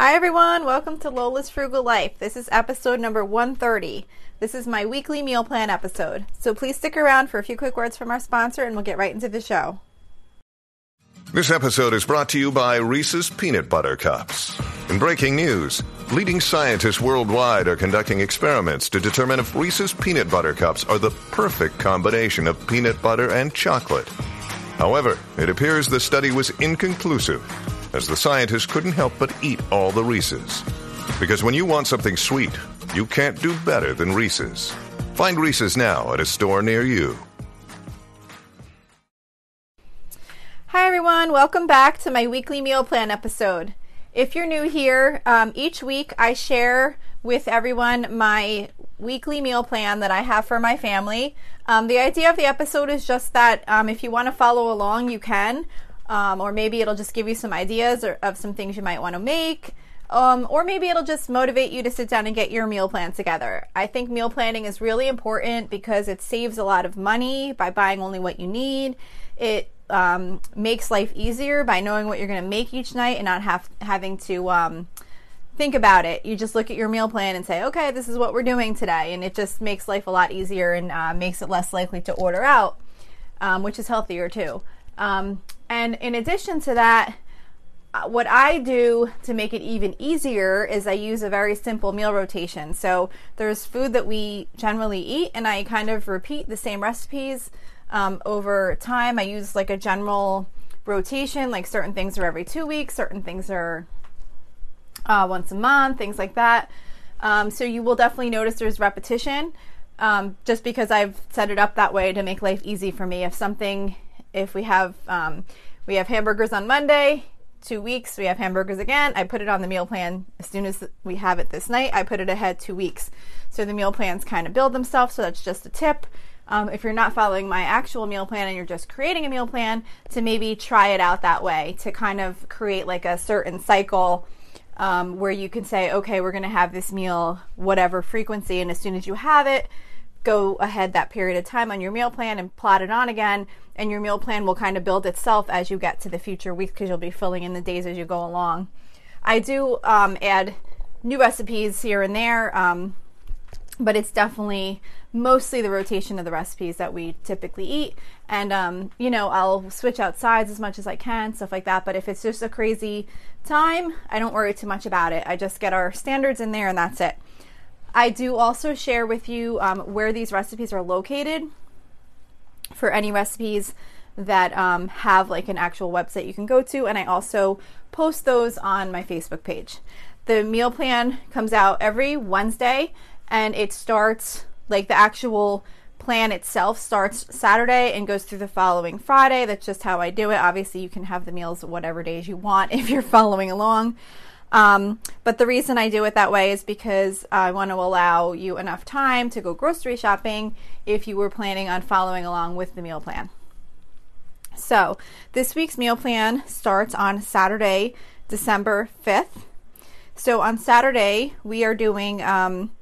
Hi, everyone. Welcome to Lola's Frugal Life. This is episode number 130. This is my weekly meal plan episode. So please stick around for a few quick words from our sponsor and we'll get right into the show. This episode is brought to you by Reese's Peanut Butter Cups. In breaking news, leading scientists worldwide are conducting experiments to determine if Reese's Peanut Butter Cups are the perfect combination of peanut butter and chocolate. However, it appears the study was inconclusive, as the scientists couldn't help but eat all the Reese's. Because when you want something sweet, you can't do better than Reese's. Find Reese's now at a store near you. Hi, everyone. Welcome back to my weekly meal plan episode. If you're new here, um, each week I share with everyone my weekly meal plan that I have for my family. Um, the idea of the episode is just that um, if you want to follow along, you can, um, or maybe it'll just give you some ideas or, of some things you might want to make. Um, or maybe it'll just motivate you to sit down and get your meal plan together. I think meal planning is really important because it saves a lot of money by buying only what you need. It um, makes life easier by knowing what you're going to make each night and not have having to um, think about it. You just look at your meal plan and say, okay, this is what we're doing today. And it just makes life a lot easier and uh, makes it less likely to order out, um, which is healthier too. Um, and in addition to that, uh, what I do to make it even easier is I use a very simple meal rotation. So there's food that we generally eat, and I kind of repeat the same recipes um, over time. I use like a general rotation, like certain things are every two weeks, certain things are uh, once a month, things like that. Um, so you will definitely notice there's repetition um, just because I've set it up that way to make life easy for me. If something, if we have um, we have hamburgers on Monday, two weeks we have hamburgers again. I put it on the meal plan as soon as we have it this night. I put it ahead two weeks, so the meal plans kind of build themselves. So that's just a tip. Um, if you're not following my actual meal plan and you're just creating a meal plan, to maybe try it out that way to kind of create like a certain cycle um, where you can say, okay, we're going to have this meal, whatever frequency, and as soon as you have it, go ahead that period of time on your meal plan and plot it on again. And your meal plan will kind of build itself as you get to the future weeks because you'll be filling in the days as you go along. I do um, add new recipes here and there, um, but it's definitely mostly the rotation of the recipes that we typically eat. And, um, you know, I'll switch out sides as much as I can, stuff like that. But if it's just a crazy time, I don't worry too much about it. I just get our standards in there and that's it. I do also share with you um, where these recipes are located for any recipes that um, have like an actual website you can go to. And I also post those on my Facebook page. The meal plan comes out every Wednesday and it starts like the actual plan itself starts Saturday and goes through the following Friday. That's just how I do it. Obviously, you can have the meals whatever days you want if you're following along. Um, but the reason I do it that way is because I want to allow you enough time to go grocery shopping if you were planning on following along with the meal plan. So, this week's meal plan starts on Saturday, December 5th. So, on Saturday, we are doing um,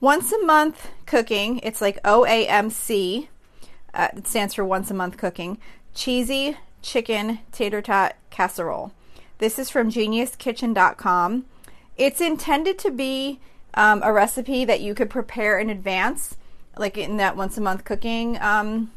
once a month cooking. It's like OAMC. Uh, it stands for once a month cooking. Cheesy chicken tater tot casserole. This is from geniuskitchen.com. It's intended to be um, a recipe that you could prepare in advance, like in that once a month cooking um,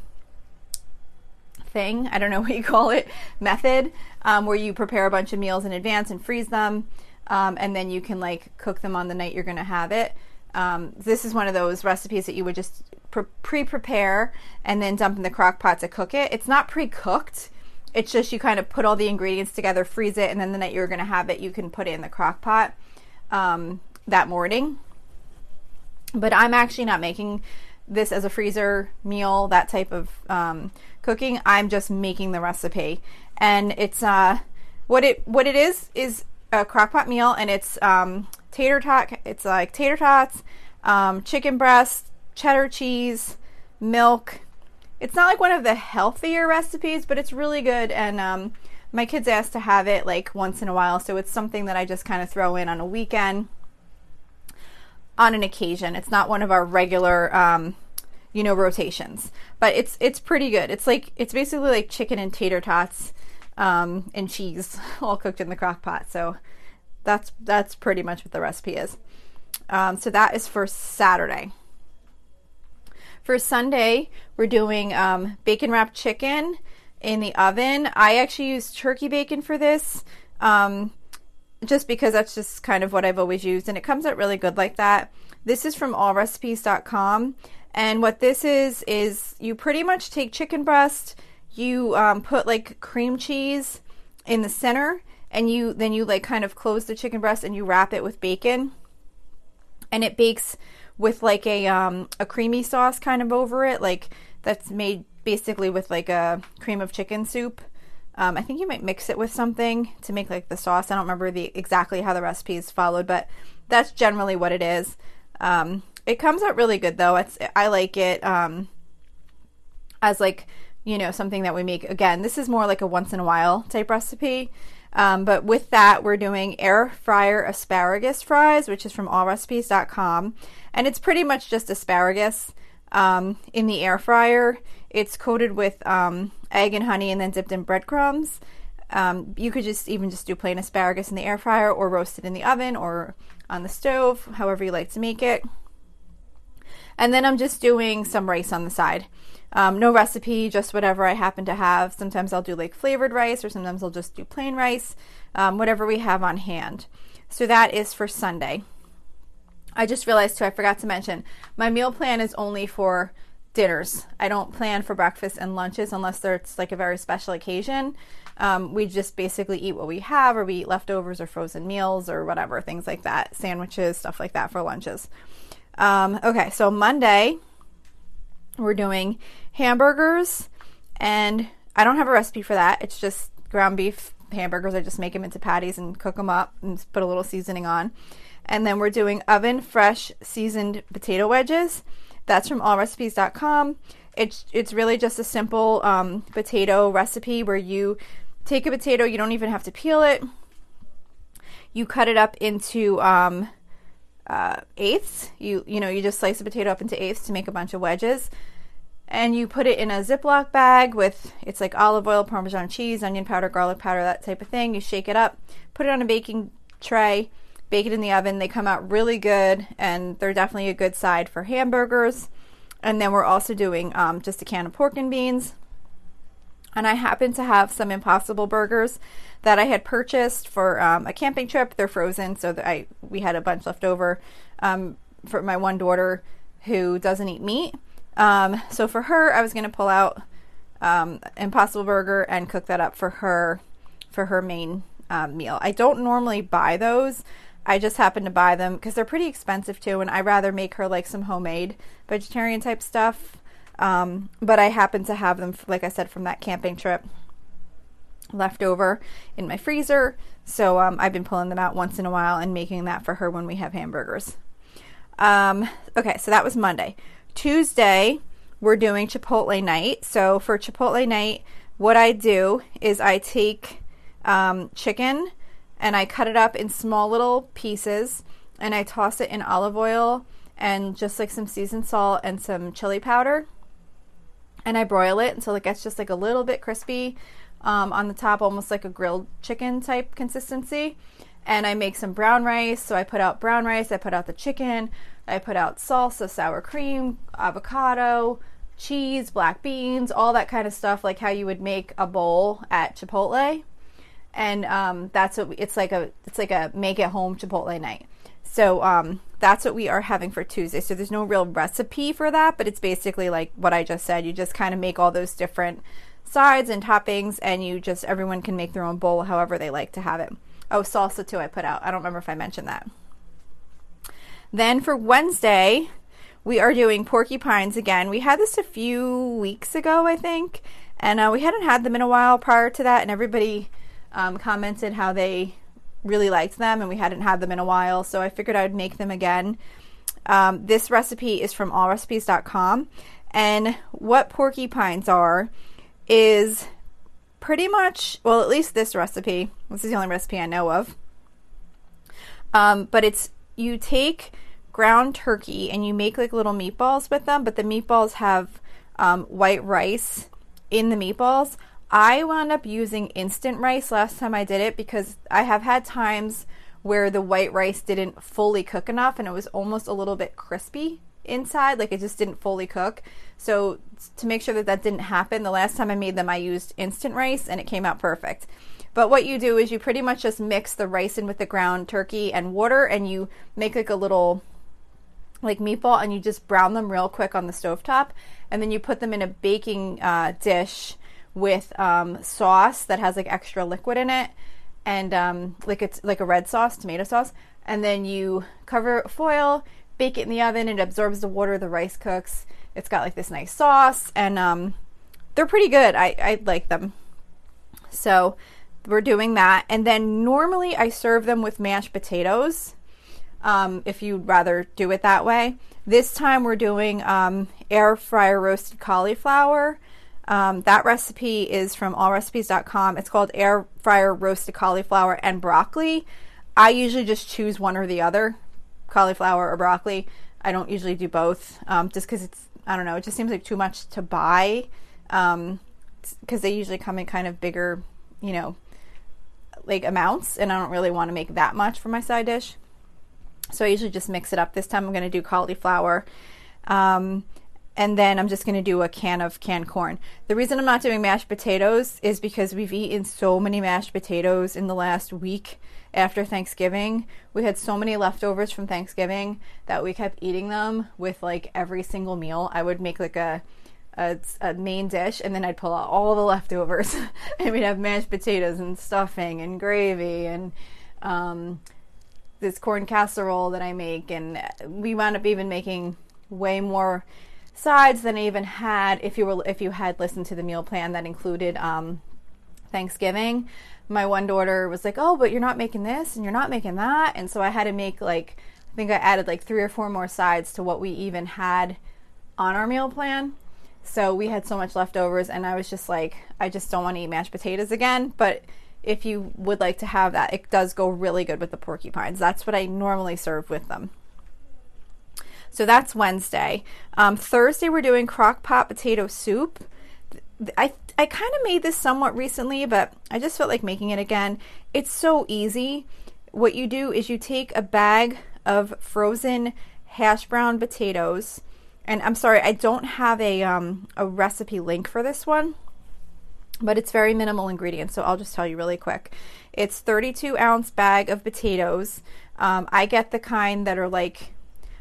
thing. I don't know what you call it, method, um, where you prepare a bunch of meals in advance and freeze them, um, and then you can like cook them on the night you're going to have it. Um, this is one of those recipes that you would just pre prepare and then dump in the crock pot to cook it. It's not pre cooked. It's just you kind of put all the ingredients together, freeze it, and then the night you're going to have it, you can put it in the crock pot um, that morning. But I'm actually not making this as a freezer meal, that type of um, cooking. I'm just making the recipe, and it's uh, what it what it is is a crock pot meal, and it's um, tater tot. It's like tater tots, um, chicken breast, cheddar cheese, milk. It's not like one of the healthier recipes, but it's really good. And um, my kids ask to have it like once in a while, so it's something that I just kind of throw in on a weekend, on an occasion. It's not one of our regular, um, you know, rotations, but it's it's pretty good. It's like it's basically like chicken and tater tots um, and cheese all cooked in the crock pot. So that's that's pretty much what the recipe is. Um, so that is for Saturday. For Sunday, we're doing um, bacon wrapped chicken in the oven. I actually use turkey bacon for this, um, just because that's just kind of what I've always used, and it comes out really good like that. This is from allrecipes.com, and what this is is you pretty much take chicken breast, you um, put like cream cheese in the center, and you then you like kind of close the chicken breast and you wrap it with bacon, and it bakes with like a um, a creamy sauce kind of over it, like that's made basically with like a cream of chicken soup. Um, I think you might mix it with something to make like the sauce. I don't remember the exactly how the recipe is followed, but that's generally what it is. Um, it comes out really good though. It's I like it um, as like you know something that we make. Again, this is more like a once in a while type recipe. Um, but with that, we're doing air fryer asparagus fries, which is from allrecipes.com. And it's pretty much just asparagus um, in the air fryer. It's coated with um, egg and honey and then dipped in breadcrumbs. Um, you could just even just do plain asparagus in the air fryer or roast it in the oven or on the stove, however you like to make it. And then I'm just doing some rice on the side. Um, no recipe, just whatever I happen to have. Sometimes I'll do like flavored rice, or sometimes I'll just do plain rice, um, whatever we have on hand. So that is for Sunday. I just realized too, I forgot to mention, my meal plan is only for dinners. I don't plan for breakfast and lunches unless there's like a very special occasion. Um, we just basically eat what we have, or we eat leftovers or frozen meals or whatever, things like that, sandwiches, stuff like that for lunches. Um, okay, so Monday, we're doing hamburgers, and I don't have a recipe for that. It's just ground beef hamburgers. I just make them into patties and cook them up and put a little seasoning on. And then we're doing oven fresh seasoned potato wedges. That's from allrecipes.com. It's it's really just a simple um, potato recipe where you take a potato. You don't even have to peel it. You cut it up into um, uh, eighths. You you know you just slice a potato up into eighths to make a bunch of wedges, and you put it in a Ziploc bag with it's like olive oil, Parmesan cheese, onion powder, garlic powder, that type of thing. You shake it up, put it on a baking tray, bake it in the oven. They come out really good, and they're definitely a good side for hamburgers. And then we're also doing um, just a can of pork and beans. And I happen to have some Impossible burgers that I had purchased for um, a camping trip. They're frozen, so I we had a bunch left over um, for my one daughter who doesn't eat meat. Um, so for her, I was going to pull out um, Impossible Burger and cook that up for her for her main um, meal. I don't normally buy those. I just happen to buy them because they're pretty expensive too, and I rather make her like some homemade vegetarian type stuff. Um, but I happen to have them, like I said, from that camping trip left over in my freezer. So um, I've been pulling them out once in a while and making that for her when we have hamburgers. Um, okay, so that was Monday. Tuesday, we're doing Chipotle night. So for Chipotle night, what I do is I take um, chicken and I cut it up in small little pieces and I toss it in olive oil and just like some seasoned salt and some chili powder. And I broil it until it gets just like a little bit crispy um, on the top, almost like a grilled chicken type consistency. And I make some brown rice. So I put out brown rice, I put out the chicken, I put out salsa, sour cream, avocado, cheese, black beans, all that kind of stuff, like how you would make a bowl at Chipotle. And um, that's what we, it's like a it's like a make at home Chipotle night. So um, that's what we are having for Tuesday. So there's no real recipe for that, but it's basically like what I just said. You just kind of make all those different sides and toppings, and you just everyone can make their own bowl however they like to have it. Oh, salsa too, I put out. I don't remember if I mentioned that. Then for Wednesday, we are doing porcupines again. We had this a few weeks ago, I think, and uh, we hadn't had them in a while prior to that, and everybody um, commented how they really liked them, and we hadn't had them in a while, so I figured I'd make them again. Um, this recipe is from allrecipes.com, and what porcupines are is pretty much, well, at least this recipe, this is the only recipe I know of. Um, but it's you take ground turkey and you make like little meatballs with them, but the meatballs have um, white rice in the meatballs. I wound up using instant rice last time I did it because I have had times where the white rice didn't fully cook enough and it was almost a little bit crispy inside, like it just didn't fully cook. So to make sure that that didn't happen, the last time I made them, I used instant rice and it came out perfect. But what you do is you pretty much just mix the rice in with the ground turkey and water and you make like a little like meatball and you just brown them real quick on the stove top and then you put them in a baking uh, dish with um, sauce that has like extra liquid in it and um, like it's like a red sauce tomato sauce. And then you cover foil bake it in the oven. It absorbs the water the rice cooks. It's got like this nice sauce and um, they're pretty good. I, I like them. So we're doing that. And then normally i serve them with mashed potatoes um, if you'd rather do it that way. This time we're doing um, air fryer roasted cauliflower. Um, that recipe is from allrecipes.com. It's called air fryer roasted cauliflower and broccoli. I usually just choose one or the other, cauliflower or broccoli. I don't usually do both um, just because it's, I don't know, it just seems like too much to buy because um, they usually come in kind of bigger, you know, like amounts, and I don't really want to make that much for my side dish. So I usually just mix it up. This time I'm going to do cauliflower. Um, and then I'm just going to do a can of canned corn. The reason I'm not doing mashed potatoes is because we've eaten so many mashed potatoes in the last week after Thanksgiving. We had so many leftovers from Thanksgiving that we kept eating them with like every single meal. I would make like a a, a main dish and then I'd pull out all the leftovers and we'd have mashed potatoes and stuffing and gravy and um, this corn casserole that I make, and we wound up even making way more sides than I even had if you were if you had listened to the meal plan that included um, Thanksgiving. My one daughter was like, "Oh, but you're not making this and you're not making that," and so I had to make like I think I added like three or four more sides to what we even had on our meal plan. So we had so much leftovers, and I was just like, I just don't want to eat mashed potatoes again, but if you would like to have that. It does go really good with the porcupines. That's what I normally serve with them. So that's Wednesday. Um, Thursday, we're doing crock pot potato soup. I, I kind of made this somewhat recently, but I just felt like making it again. It's so easy. What you do is you take a bag of frozen hash brown potatoes, and I'm sorry, I don't have a um, a recipe link for this one but it's very minimal ingredients. So I'll just tell you really quick. It's 32 ounce bag of potatoes. Um, I get the kind that are like,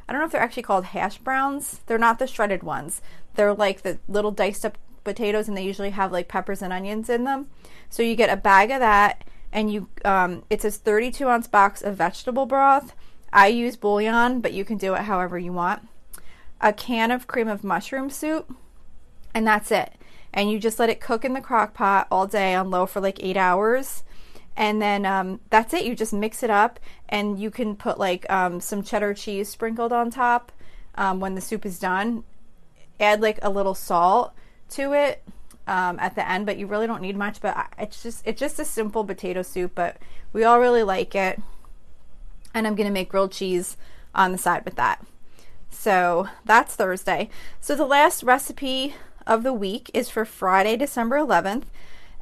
I don't know if they're actually called hash browns. They're not the shredded ones. They're like the little diced up potatoes, and they usually have like peppers and onions in them. So you get a bag of that, and you um, it's a 32 ounce box of vegetable broth. I use bouillon, but you can do it however you want. A can of cream of mushroom soup, and that's it and you just let it cook in the crock pot all day on low for like eight hours and then um, that's it. You just mix it up and you can put like um, some cheddar cheese sprinkled on top um, when the soup is done. Add like a little salt to it um, at the end but you really don't need much but it's just it's just a simple potato soup but we all really like it. And i'm to make grilled cheese on the side with that. So that's thursday. So the last recipe of the week is for Friday, December 11th.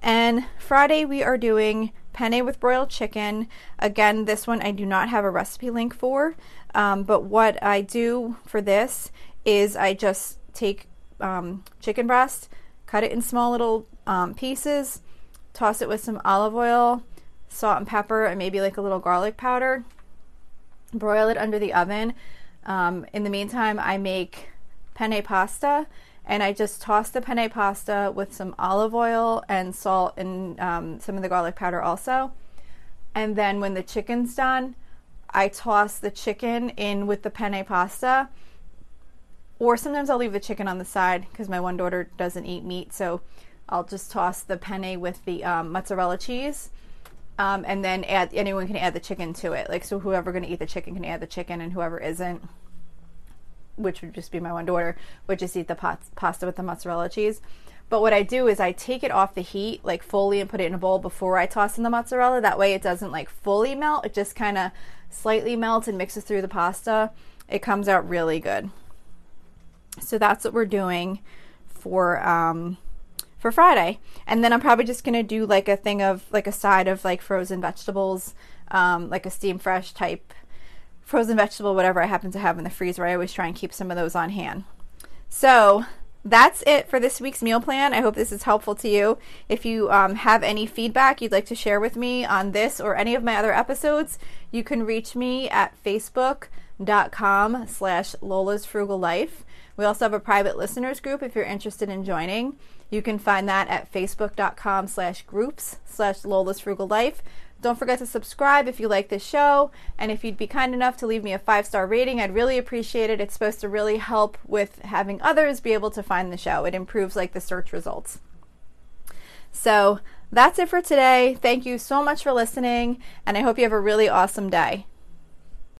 And Friday, we are doing penne with broiled chicken. Again, this one I do not have a recipe link for, um, but what I do for this is I just take um, chicken breast, cut it in small little um, pieces, toss it with some olive oil, salt and pepper, and maybe like a little garlic powder. Broil it under the oven. Um, in the meantime, I make penne pasta and I just toss the penne pasta with some olive oil and salt and um, some of the garlic powder also. And then when the chicken's done, I toss the chicken in with the penne pasta. Or sometimes I'll leave the chicken on the side because my one daughter doesn't eat meat, so I'll just toss the penne with the um, mozzarella cheese. Um, and then add anyone can add the chicken to it. Like so, whoever going to eat the chicken can add the chicken, and whoever isn't which would just be my one daughter, would just eat the pasta with the mozzarella cheese. But what I do is I take it off the heat, like fully, and put it in a bowl before I toss in the mozzarella. That way it doesn't like fully melt, it just kind of slightly melts and mixes through the pasta. It comes out really good. So that's what we're doing for um, for Friday. And then I'm probably just gonna do like a thing of like a side of like frozen vegetables um, like a steam fresh type frozen vegetable, whatever I happen to have in the freezer. I always try and keep some of those on hand. So that's it for this week's meal plan. I hope this is helpful to you. If you um, have any feedback you'd like to share with me on this or any of my other episodes, you can reach me at facebook.com slash Lola's Frugal Life. We also have a private listeners group if you're interested in joining. You can find that at facebook.com slash groups slash Lola's Frugal Life. Don't forget to subscribe if you like this show. And if you'd be kind enough to leave me a five star rating, I'd really appreciate it. It's supposed to really help with having others be able to find the show. It improves like the search results. So that's it for today. Thank you so much for listening, and I hope you have a really awesome day.